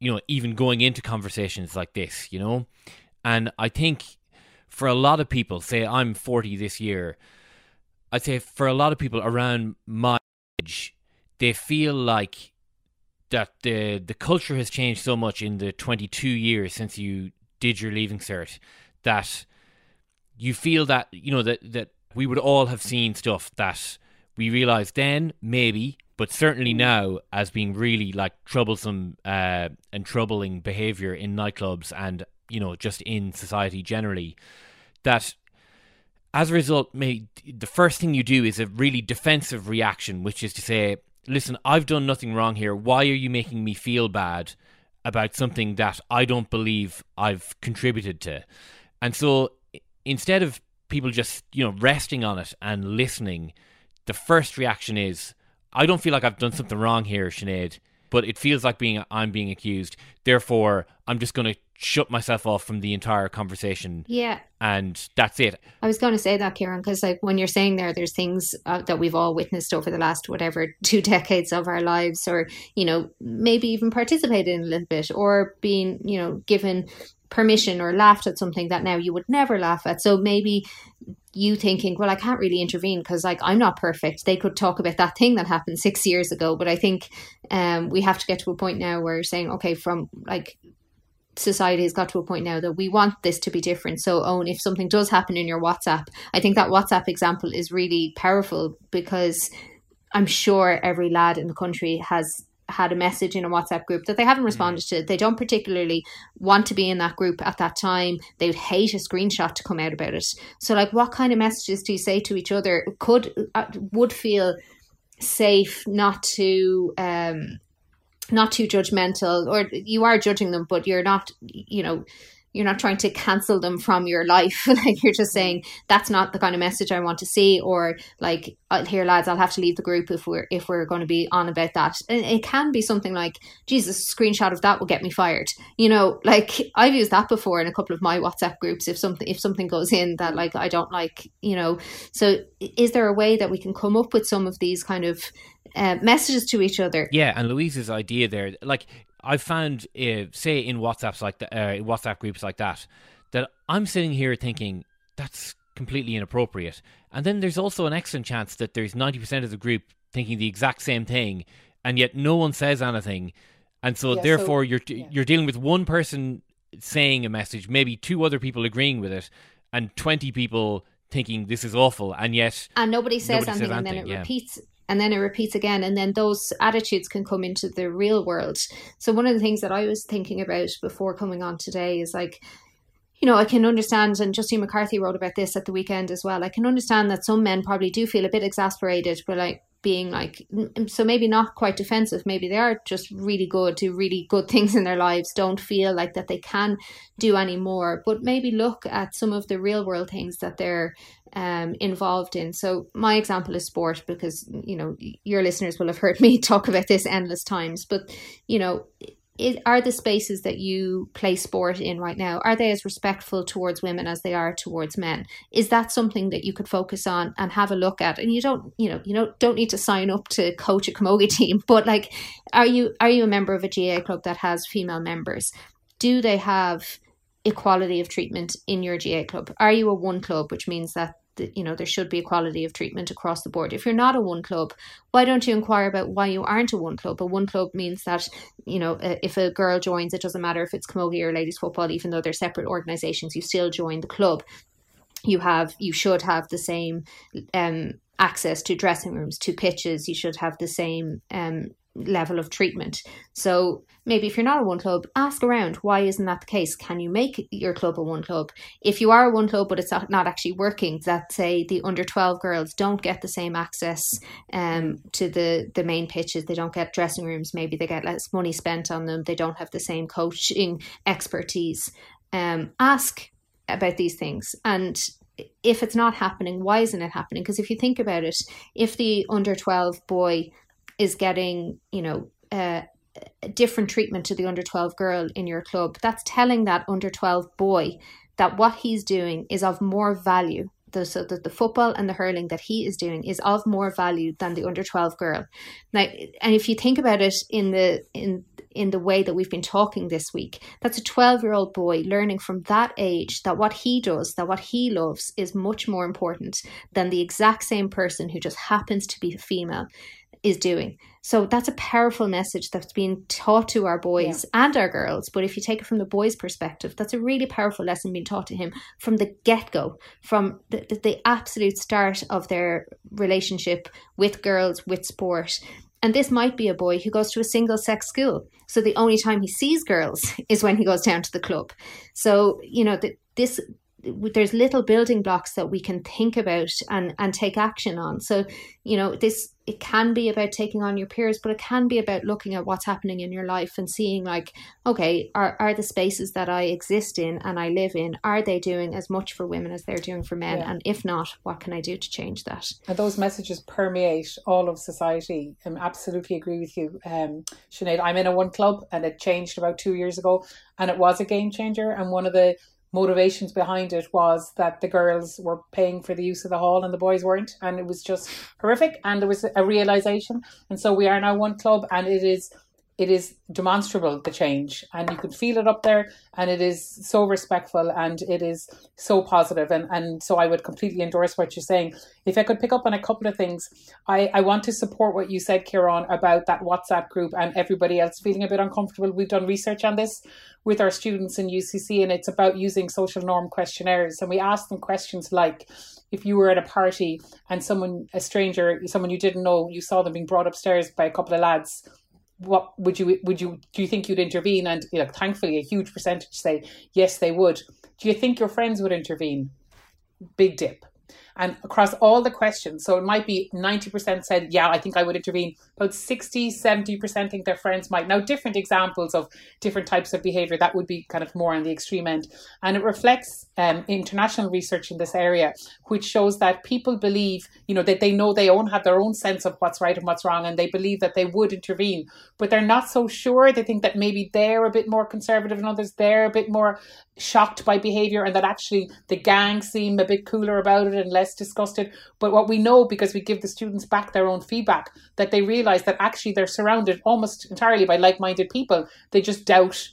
you know even going into conversations like this you know? And i think for a lot of people say i'm 40 this year i'd say for a lot of people around my age they feel like that the the culture has changed so much in the 22 years since you did your leaving cert that you feel that you know that that we would all have seen stuff that we realized then maybe but certainly now as being really like troublesome uh, and troubling behavior in nightclubs and you know just in society generally that as a result may the first thing you do is a really defensive reaction which is to say listen, I've done nothing wrong here. Why are you making me feel bad about something that I don't believe I've contributed to? And so instead of people just, you know, resting on it and listening, the first reaction is, I don't feel like I've done something wrong here, Sinead, but it feels like being I'm being accused. Therefore, I'm just going to shut myself off from the entire conversation. Yeah. And that's it. I was going to say that, Kieran, because like when you're saying there, there's things uh, that we've all witnessed over the last whatever (laughs) two decades of our lives, or you know maybe even participated in a little bit, or being you know given permission or laughed at something that now you would never laugh at. So maybe you thinking, well, I can't really intervene because like I'm not perfect. They could talk about that thing that happened six years ago, but I think um, we have to get to a point now where you're saying, okay, from like society has got to a point now that we want this to be different. So, own if something does happen in your WhatsApp, I think that WhatsApp example is really powerful because I'm sure every lad in the country has had a message in a WhatsApp group that they haven't mm. responded to. They don't particularly want to be in that group at that time. They would hate a screenshot to come out about it. So, like, what kind of messages do you say to each other? Could uh, would feel safe not to um not too judgmental or you are judging them but you're not you know you're not trying to cancel them from your life. (laughs) Like you're just saying that's not the kind of message i want to see or like here lads i'll have to leave the group if we're if we're going to be on about that. And it can be something like jesus screenshot of that will get me fired. You know like i've used that before in a couple of my whatsapp groups if something if something goes in that like i don't like you know. So is there a way that we can come up with some of these kind of uh, messages to each other. Yeah, and Louise's idea there, like I've found, uh, say in WhatsApps like that, uh, WhatsApp groups like that, that I'm sitting here thinking that's completely inappropriate, and then there's also an excellent chance that there's ninety percent of the group thinking the exact same thing, and yet no one says anything, and so yeah, therefore so, you're yeah. you're dealing with one person saying a message, maybe two other people agreeing with it, and twenty people thinking this is awful, and yet and nobody says, nobody anything, says anything, and then it yeah. repeats and then it repeats again and then those attitudes can come into the real world so one of the things that i was thinking about before coming on today is like you know, I can understand, and Justine McCarthy wrote about this at the weekend as well. I can understand that some men probably do feel a bit exasperated, but like being like so maybe not quite defensive. Maybe they are just really good do really good (laughs) things in their lives don't feel like that they can do any more. But maybe look at some of the real world things that they're um, involved in. So my example is sport because you know your listeners will have heard (laughs) me talk about this endless times. But you know is, are the spaces that you play sport in right now are they as respectful towards women as they are towards men? Is that something that you could focus on and have a look at? And you don't you know you know don't need to sign up to coach a camogie (laughs) team but like are you are you a member of a GAA club that has female members? Do they have equality of treatment in your GAA club? Are you a one club which means that you know there should be equality of treatment across the board. If you're not a one club why don't you inquire about why you aren't a one club? A one club means that you know if a girl joins it doesn't matter if it's camogie or ladies football even though they're separate organizations you still join the club. You have you should have the same um access to dressing rooms to pitches. You should have the same um level of treatment. So maybe if you're not a one club, ask around why isn't that the case? Can you make your club a one club? If you are a one club but it's not actually working, that say the under 12 girls don't get the same access um, to the, the main pitches, they don't get dressing rooms, maybe they get less money spent on them, they don't have the same coaching expertise. Um, ask about these things and if it's not happening, why isn't it happening? Because if you think about it, if the under 12 boy is getting, you know, uh, different treatment to the under 12 girl in your club, that's telling that under 12 boy that what he's doing is of more value. So that the football and the hurling that he is doing is of more value than the under 12 girl. Now, and if you think about it in the in in the way that we've been talking this week, that's a 12 year old boy learning from that age that what he does, that what he loves is much more important than the exact same person who just happens to be female is doing. So that's a powerful message that's being taught to our boys yeah. and our girls. But if you take it from the boys' perspective, that's a really powerful lesson being taught to him from the get go, from the, the absolute start of their relationship with girls, with sport. And this might be a boy who goes to a single sex school. So the only time he sees girls (laughs) is when he goes down to the club. So, you know, the, this there's little building blocks that we can think about and and take action on. So you know this it can be about taking on your peers but it can be about looking at what's happening in your life and seeing like okay are, are the spaces that i exist in and i live in are they doing as much for women as they're doing for men? Yeah. and if not what can i do to change that? And those messages permeate all of society. I absolutely agree with you. Um Sinead i'm in a one club and it changed about two years ago and it was a game changer. And one of the motivations behind it was that the girls were paying for the use of the hall and the boys weren't. And it was just horrific. And there was a realization. And so we are now one club and it is it is demonstrable the change and you can feel it up there and it is so respectful and it is so positive and, and so I would completely endorse what you're saying. If I could pick up on a couple of things, I, I want to support what you said, Kieran, about that WhatsApp group and everybody else feeling a bit uncomfortable. We've done research on this with our students in UCC and it's about using social norm questionnaires and we ask them questions like if you were at a party and someone a stranger someone you didn't know you saw them being brought upstairs by a couple of lads what would you would you do you think you'd intervene? And you know thankfully a huge percentage say yes they would. Do you think your friends would intervene? Big dip and across all the questions. So it might be 90% said yeah i think i would intervene. About 60 70% think their friends might. Now different examples of different types of behavior that would be kind of more on the extreme end. And it reflects um, international research in this area which shows that people believe you know that they know they own have their own sense of what's right and what's wrong and they believe that they would intervene. But they're not so sure. They think that maybe they're a bit more conservative and others they're a bit more shocked by behavior and that actually the gang seem a bit cooler about it and less disgusted. But what we know, because we give the students back their own feedback, that they realize that actually they're surrounded almost entirely by like minded people. They just doubt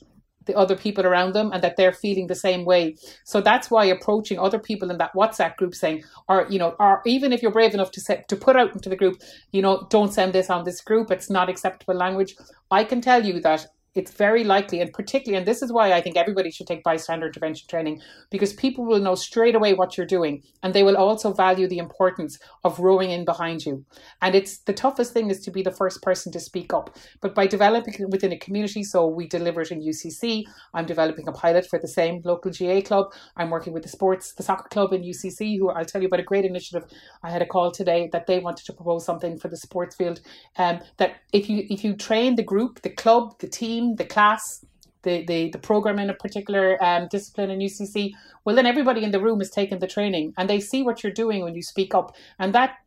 the other people around them and that they're feeling the same way. So that's why approaching other people in that WhatsApp group saying, or, you know, or even if you're brave enough to say, to put out into the group, you know, don't send this on this group, it's not acceptable language. I can tell you that it's very likely, and particularly, and this is why I think everybody should take bystander intervention training, because people will know straight away what you're doing, and they will also value the importance of rowing in behind you. And it's the toughest thing is to be the first person to speak up. But by developing within a community, so we deliver it in UCC, I'm developing a pilot for the same local GAA club. I'm working with the sports, the soccer club in UCC, who I'll tell you about a great initiative. I had a call today that they wanted to propose something for the sports field. Um, that if you if you train the group, the club, the team, the class, the, the, the program in a particular um, discipline in UCC, well, then everybody in the room is taking the training and they see what you're doing when you speak up. And that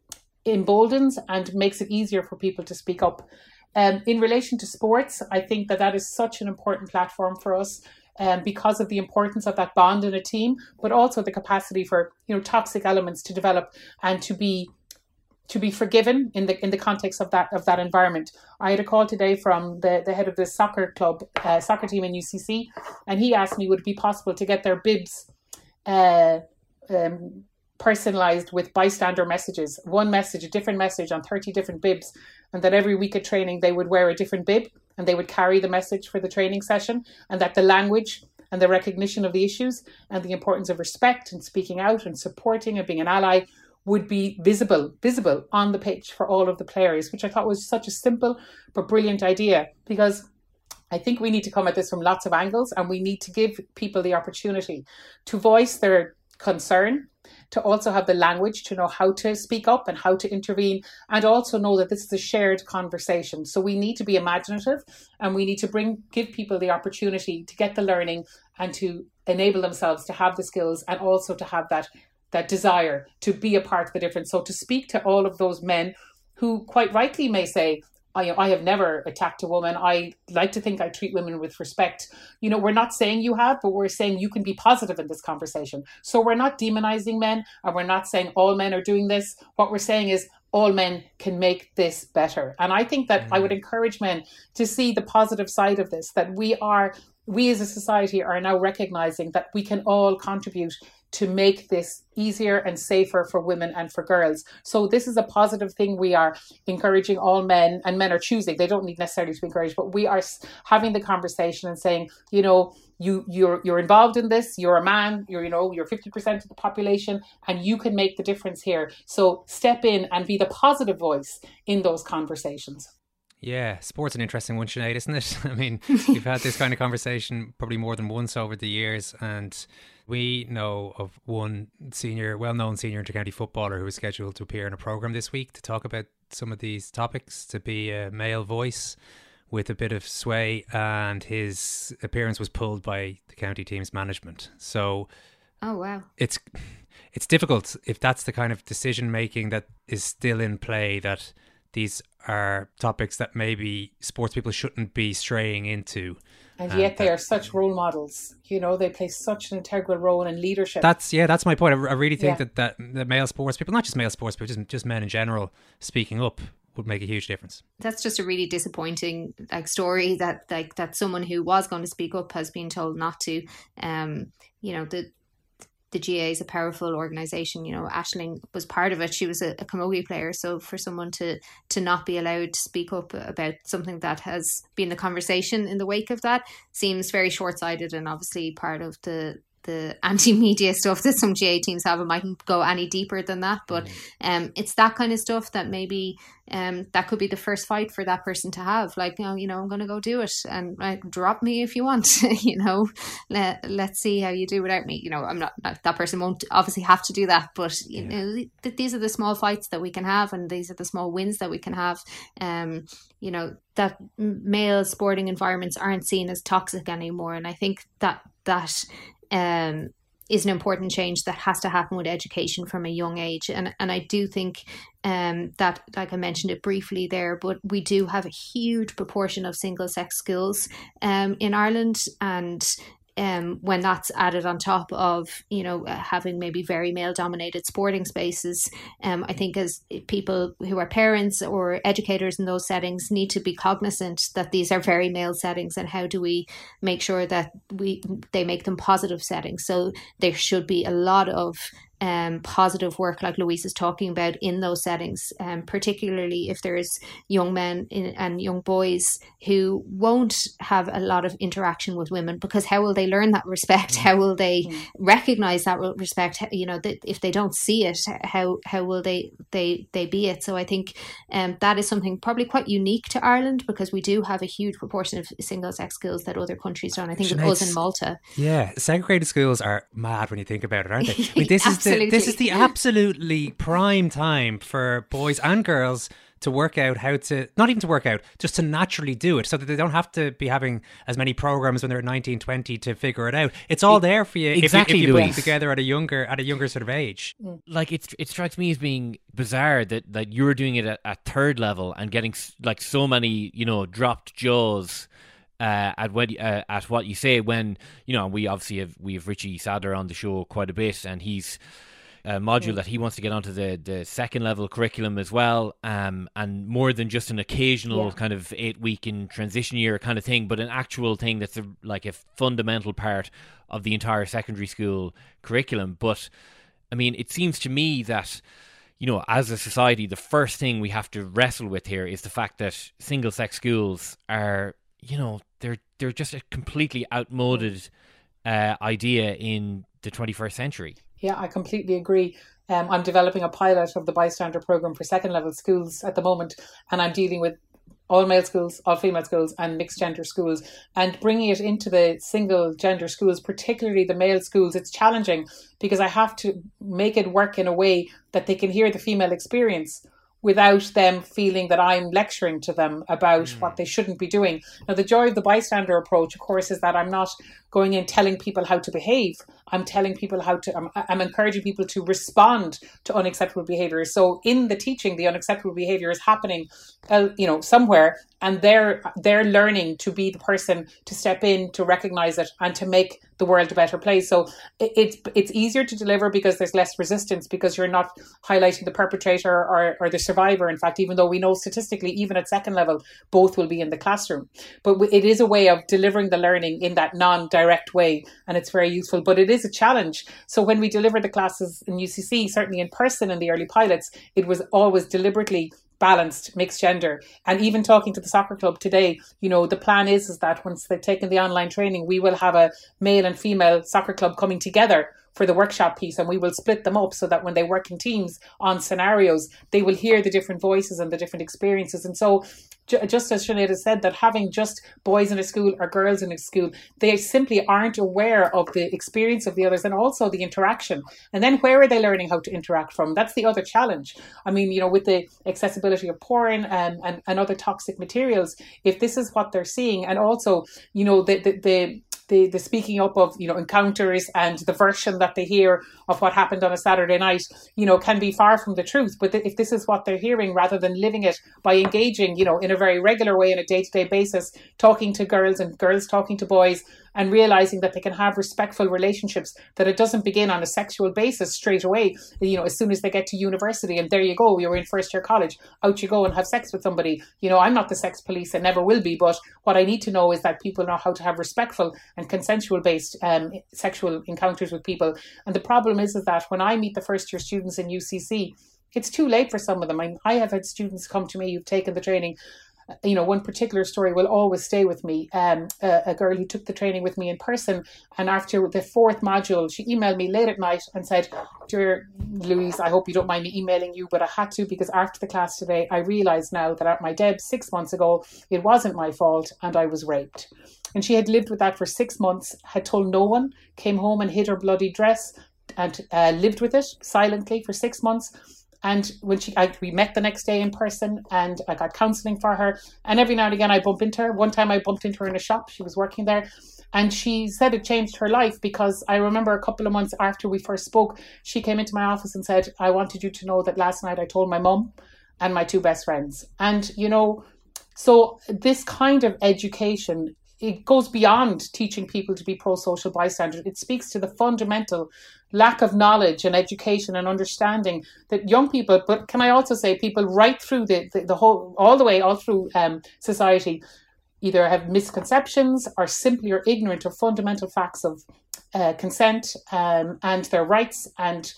emboldens and makes it easier for people to speak up. Um, in relation to sports, I think that that is such an important platform for us. Um, because of the importance of that bond in a team, but also the capacity for you know toxic elements to develop and to be to be forgiven in the in the context of that of that environment. I had a call today from the, the head of the soccer club, uh, soccer team in UCC, and he asked me would it be possible to get their bibs uh, um, personalized with bystander messages, one message, a different message on thirty different bibs, and that every week of training they would wear a different bib and they would carry the message for the training session, and that the language and the recognition of the issues and the importance of respect and speaking out and supporting and being an ally would be visible visible on the pitch for all of the players which i thought was such a simple but brilliant idea because I think we need to come at this from lots of angles and we need to give people the opportunity to voice their concern, to also have the language to know how to speak up and how to intervene, and also know that this is a shared conversation. So we need to be imaginative and we need to bring give people the opportunity to get the learning and to enable themselves to have the skills and also to have that that desire to be a part of the difference. So to speak to all of those men who quite rightly may say, I, I have never attacked a woman. I like to think I treat women with respect. You know, we're not saying you have, but we're saying you can be positive in this conversation. So we're not demonizing men and we're not saying all men are doing this. What we're saying is all men can make this better. And I think that mm. I would encourage men to see the positive side of this, that we are, we as a society are now recognizing that we can all contribute to make this easier and safer for women and for girls. So this is a positive thing. We are encouraging all men, and men are choosing. They don't need necessarily to be encouraged, but we are having the conversation and saying, you know, you you're you're involved in this. You're a man. You're you know you're fifty percent of the population, and you can make the difference here. So step in and be the positive voice in those conversations. Yeah, sport's an interesting one, Sinead, isn't it? (laughs) I mean, (laughs) we've had this kind of conversation probably more than once over the years, and we know of one senior, well-known senior intercounty footballer who is scheduled to appear in a program this week to talk about some of these topics, to be a male voice with a bit of sway, and his appearance was pulled by the county team's management. So, oh wow, it's it's difficult if that's the kind of decision making that is still in play that these are topics that maybe sports people shouldn't be straying into. And yet they are such role models. You know, they play such an integral role in leadership. That's yeah, that's my point. I, I really think yeah. that, that the male sports people, not just male sports, but just just men in general, speaking up would make a huge difference. That's just a really disappointing like story that like that someone who was going to speak up has been told not to. Um, you know, the the GAA is a powerful organization. You know, Ashling was part of it. She was a, a camogie player. So for someone to to not be allowed to speak up about something that has been the conversation in the wake of that seems very short sighted and obviously part of the the anti-media (laughs) stuff that some GAA teams have. It mightn't go any deeper than that, but mm. um, it's that kind of stuff that maybe um, that could be the first fight for that person to have. Like, you know, you know I'm going to go do it, and like, drop me if you want. (laughs) you know, let let's see how you do without me. You know, I'm not that person won't obviously have to do that, but you yeah. know, th- these are the small fights that we can have, and these are the small wins that we can have. Um, you know that male sporting environments aren't seen as toxic anymore, and I think that that um, is an important change that has to happen with education from a young age. And and I do think um, that, like I mentioned it briefly there, but we do have a huge proportion of single sex schools um, in Ireland, and um, when that's added on top of you know uh, having maybe very male dominated sporting spaces um, i think as people who are parents or educators in those settings need to be cognizant that these are very male settings and how do we make sure that we they make them positive settings. So there should be a lot of um, positive work like Louise is talking about in those settings, um, particularly if there's young men in, and young boys who won't have a lot of interaction with women because how will they learn that respect? How will they mm. recognize that respect? You know, that if they don't see it, how how will they they they be it? So I think um, that is something probably quite unique to Ireland because we do have a huge proportion of single sex schools that other countries don't. I think it was in Malta. Yeah, segregated schools are mad when you think about it, aren't they? I mean, this is (laughs) the, this is the absolutely prime time for boys and girls to work out how to not even to work out, just to naturally do it, so that they don't have to be having as many programs when they're 19, 20 to figure it out. It's all there for you exactly, if you, if you put it together at a younger at a younger sort of age. Mm. like it it strikes me as being bizarre that that you're doing it at, at third level and getting like so many you know dropped jaws uh, at what uh, at what you say when you know we obviously have we have Richie Sadlier on the show quite a bit and he's a module that he wants to get onto the, the second level curriculum as well, um, and more than just an occasional Yeah. kind of eight week in transition year kind of thing, but an actual thing that's a, like a fundamental part of the entire secondary school curriculum. But I mean, it seems to me that you know, as a society, the first thing we have to wrestle with here is the fact that single sex schools are, you know, they're they're just a completely outmoded uh, idea in the 21st century. Yeah, I completely agree. Um, I'm developing a pilot of the bystander program for second level schools at the moment, and I'm dealing with all male schools, all female schools, and mixed gender schools, and bringing it into the single gender schools, particularly the male schools. It's challenging because I have to make it work in a way that they can hear the female experience without them feeling that I'm lecturing to them about hmm. what they shouldn't be doing. Now, the joy of the bystander approach, of course, is that I'm not going in telling people how to behave. I'm telling people how to, I'm, I'm encouraging people to respond to unacceptable behavior. So in the teaching, the unacceptable behavior is happening, uh, you know, somewhere, and they're they're learning to be the person to step in, to recognize it, and to make the world a better place. So it, it's it's easier to deliver because there's less resistance because you're not highlighting the perpetrator or, or the survivor. In fact, even though we know statistically, even at second level, both will be in the classroom. But it is a way of delivering the learning in that non-direct way, and it's very useful. But it is a challenge. So when we deliver the classes in UCC, certainly in person in the early pilots, it was always deliberately balanced mixed gender and even talking to the soccer club today you know the plan is is that once they've taken the online training we will have a male and female soccer club coming together for the workshop piece and we will split them up so that when they work in teams on scenarios they will hear the different voices and the different experiences and so just as Sinead said that having just boys in a school or girls in a school they simply aren't aware of the experience of the others and also the interaction. And then where are they learning how to interact from? That's the other challenge. I mean you know with the accessibility of porn and, and, and other toxic materials if this is what they're seeing and also you know the the, the the, the speaking up of you know encounters and the version that they hear of what happened on a Saturday night you know can be far from the truth. But if this is what they're hearing rather than living it by engaging you know in a very regular way in a day-to-day basis talking to girls and girls talking to boys and realizing that they can have respectful relationships that it doesn't begin on a sexual basis straight away you know as soon as they get to university and there you go you're in first year college out you go and have sex with somebody. You know i'm not the sex police and never will be but what i need to know is that people know how to have respectful and consensual based um, sexual encounters with people. And the problem is, is that when i meet the first year students in ucc it's too late for some of them. I, I have had students come to me who've taken the training you know, one particular story will always stay with me. Um, a, a girl who took the training with me in person, and after the fourth module, she emailed me late at night and said, "Dear Louise, I hope you don't mind me emailing you, but I had to because after the class today, I realised now that at my Deb six months ago, it wasn't my fault, and I was raped." And she had lived with that for six months, had told no one, came home and hid her bloody dress, and uh, lived with it silently for six months. And when she, I, we met the next day in person, and I got counselling for her. And every now and again, I bump into her. One time, I bumped into her in a shop. She was working there, and she said it changed her life because I remember a couple of months after we first spoke, she came into my office and said, "I wanted you to know that last night I told my mum and my two best friends." And you know, so this kind of education it goes beyond teaching people to be pro-social bystanders. It speaks to the fundamental lack of knowledge and education and understanding that young people, but can I also say people right through the, the, the whole, all the way, all through um, society, either have misconceptions or simply are ignorant of fundamental facts of uh, consent um, and their rights and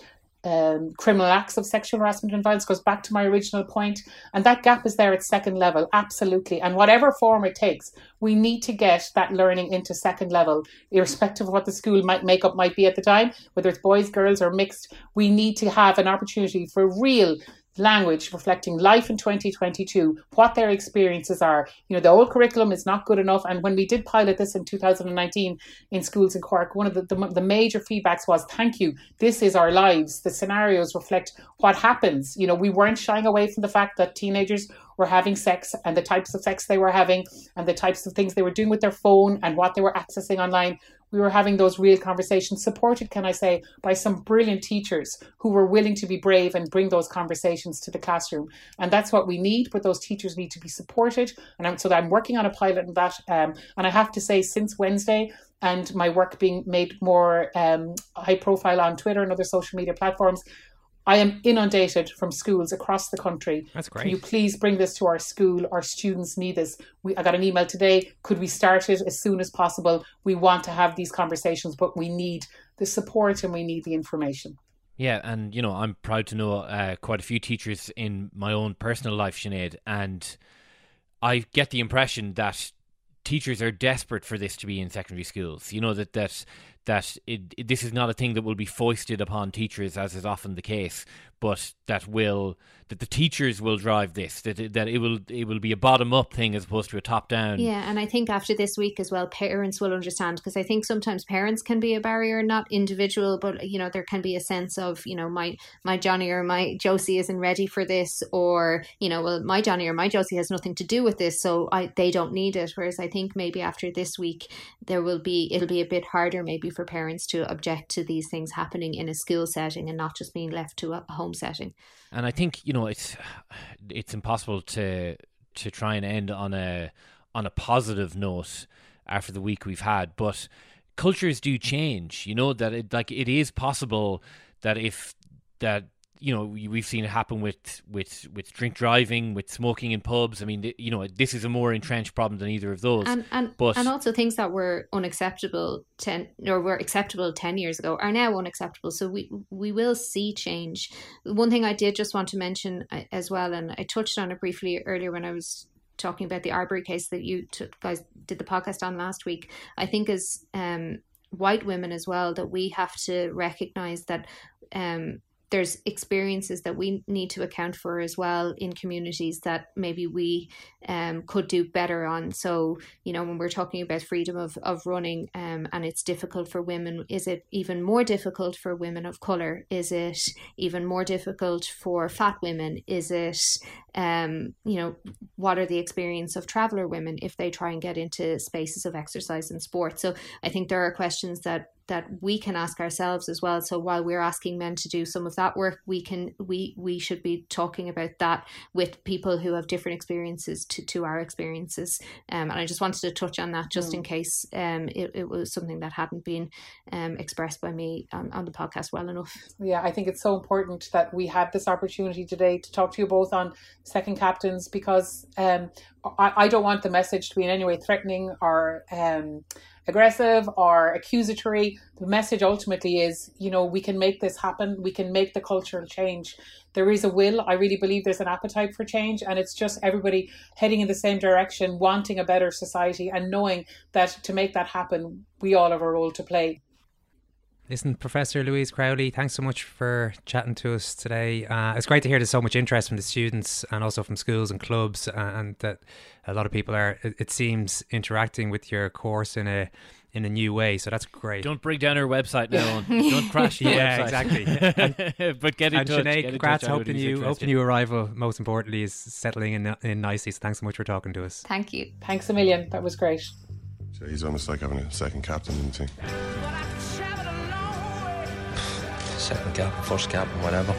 um, criminal acts of sexual harassment and violence goes back to my original point. And that gap is there at second level, absolutely. And whatever form it takes, we need to get that learning into second level, irrespective of what the school might makeup might be at the time, whether it's boys, girls, or mixed. We need to have an opportunity for real language reflecting life in 2022, what their experiences are. You know, the old curriculum is not good enough. And when we did pilot this in 2019 in schools in Cork, one of the, the, the major feedbacks was, thank you, this is our lives. The scenarios reflect what happens. You know, we weren't shying away from the fact that teenagers were having sex and the types of sex they were having and the types of things they were doing with their phone and what they were accessing online we were having those real conversations, supported, can I say, by some brilliant teachers who were willing to be brave and bring those conversations to the classroom. And that's what we need, but those teachers need to be supported. And I'm, so I'm working on a pilot in that. Um, and I have to say, since Wednesday, and my work being made more um, high profile on Twitter and other social media platforms, I am inundated from schools across the country. That's great. Can you please bring this to our school? Our students need this. We, I got an email today. Could we start it as soon as possible? We want to have these conversations, but we need the support and we need the information. Yeah, and you know, I'm proud to know uh, quite a few teachers in my own personal life, Sinead, and I get the impression that teachers are desperate for this to be in secondary schools. You know that that that it, it, this is not a thing that will be foisted upon teachers, as is often the case, but that will that the teachers will drive this that that it will it will be a bottom up thing as opposed to a top down yeah and i think after this week as well parents will understand because i think sometimes parents can be a barrier not individual but you know there can be a sense of you know my my johnny or my josie isn't ready for this or you know well my johnny or my josie has nothing to do with this so i they don't need it. Whereas i think maybe after this week there will be it'll be a bit harder maybe for parents to object to these things happening in a school setting and not just being left to a home setting and I think you know it's it's impossible to to try and end on a on a positive note after the week we've had, but cultures do change. You know that it like it is possible that if that you know we've seen it happen with with with drink driving with smoking in pubs. I mean you know this is a more entrenched problem than either of those. And and, but, and also things that were unacceptable 10 or were acceptable 10 years ago are now unacceptable. So we we will see change. One thing i did just want to mention uh, as well and i touched on it briefly earlier when i was talking about the Arbery case that you t- guys did the podcast on last week i think as um white women as well that we have to recognize that um there's experiences that we need to account for as well in communities that maybe we um, could do better on. So, you know, when we're talking about freedom of, of running um, and it's difficult for women, is it even more difficult for women of colour? Is it even more difficult for fat women? Is it, um, you know, what are the experience of traveller women if they try and get into spaces of exercise and sport? So I think there are questions that that we can ask ourselves as well. So while we're asking men to do some of that work we can we we should be talking about that with people who have different experiences to, to our experiences. Um, and i just wanted to touch on that just mm. in case um, it, it was something that hadn't been um, expressed by me on, on the podcast well enough. Yeah i think it's so important that we had this opportunity today to talk to you both on second captains because um, I, I don't want the message to be in any way threatening or um, aggressive or accusatory. The message ultimately is, you know, we can make this happen. We can make the cultural change. There is a will. I really believe there's an appetite for change, and it's just everybody heading in the same direction, wanting a better society, and knowing that to make that happen, we all have a role to play. Listen, Professor Louise Crowley, thanks so much for chatting to us today. Uh, it's great to hear there's so much interest from the students and also from schools and clubs, uh, and that a lot of people are. It, it, seems interacting with your course in a in a new way. So that's great. Don't break down our website (laughs) now. Don't crash the (laughs) yeah, website. exactly. (laughs) And, but get in and touch. Sinead, congrats. Hoping you, hoping you arrival. Most importantly, is settling in, in nicely. So thanks so much for talking to us. Thank you. Thanks a million. That was great. So he's almost like having a second captain in the team. Second cap, first cap, and whatever.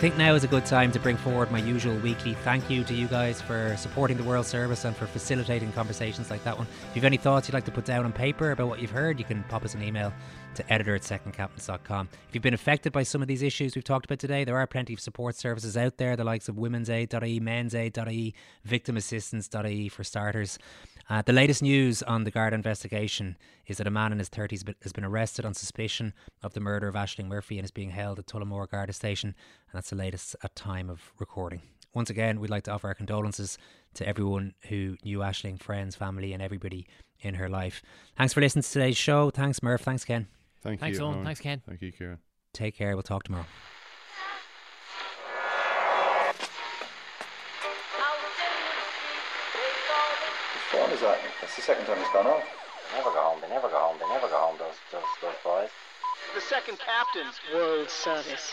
Think now is a good time to bring forward my usual weekly thank you to you guys for supporting the World Service and for facilitating conversations like that one. If you've any thoughts you'd like to put down on paper about what you've heard, you can pop us an email to editor at secondcaptains.com. If you've been affected by some of these issues we've talked about today, there are plenty of support services out there, the likes of women's aid.ie, men's aid.ie, victimassistance.ie for starters. Uh, the latest news on the Garda investigation is that a man in his 30s has been arrested on suspicion of the murder of Ashling Murphy and is being held at Tullamore Garda Station. And that's the latest at time of recording. once again, we'd like to offer our condolences to everyone who knew Ashling, friends, family, and everybody in her life. Thanks for listening to today's show. Thanks, Murph. Thanks, Ken. Thank Thanks, you. Owen. Owen. Thanks, Ken. Thank you, Kieran. Take care. We'll talk tomorrow. Whose phone is that? That's the second time it's gone off. Never go home. They never go home. They never go home. Those those those boys. The second captain's World Service.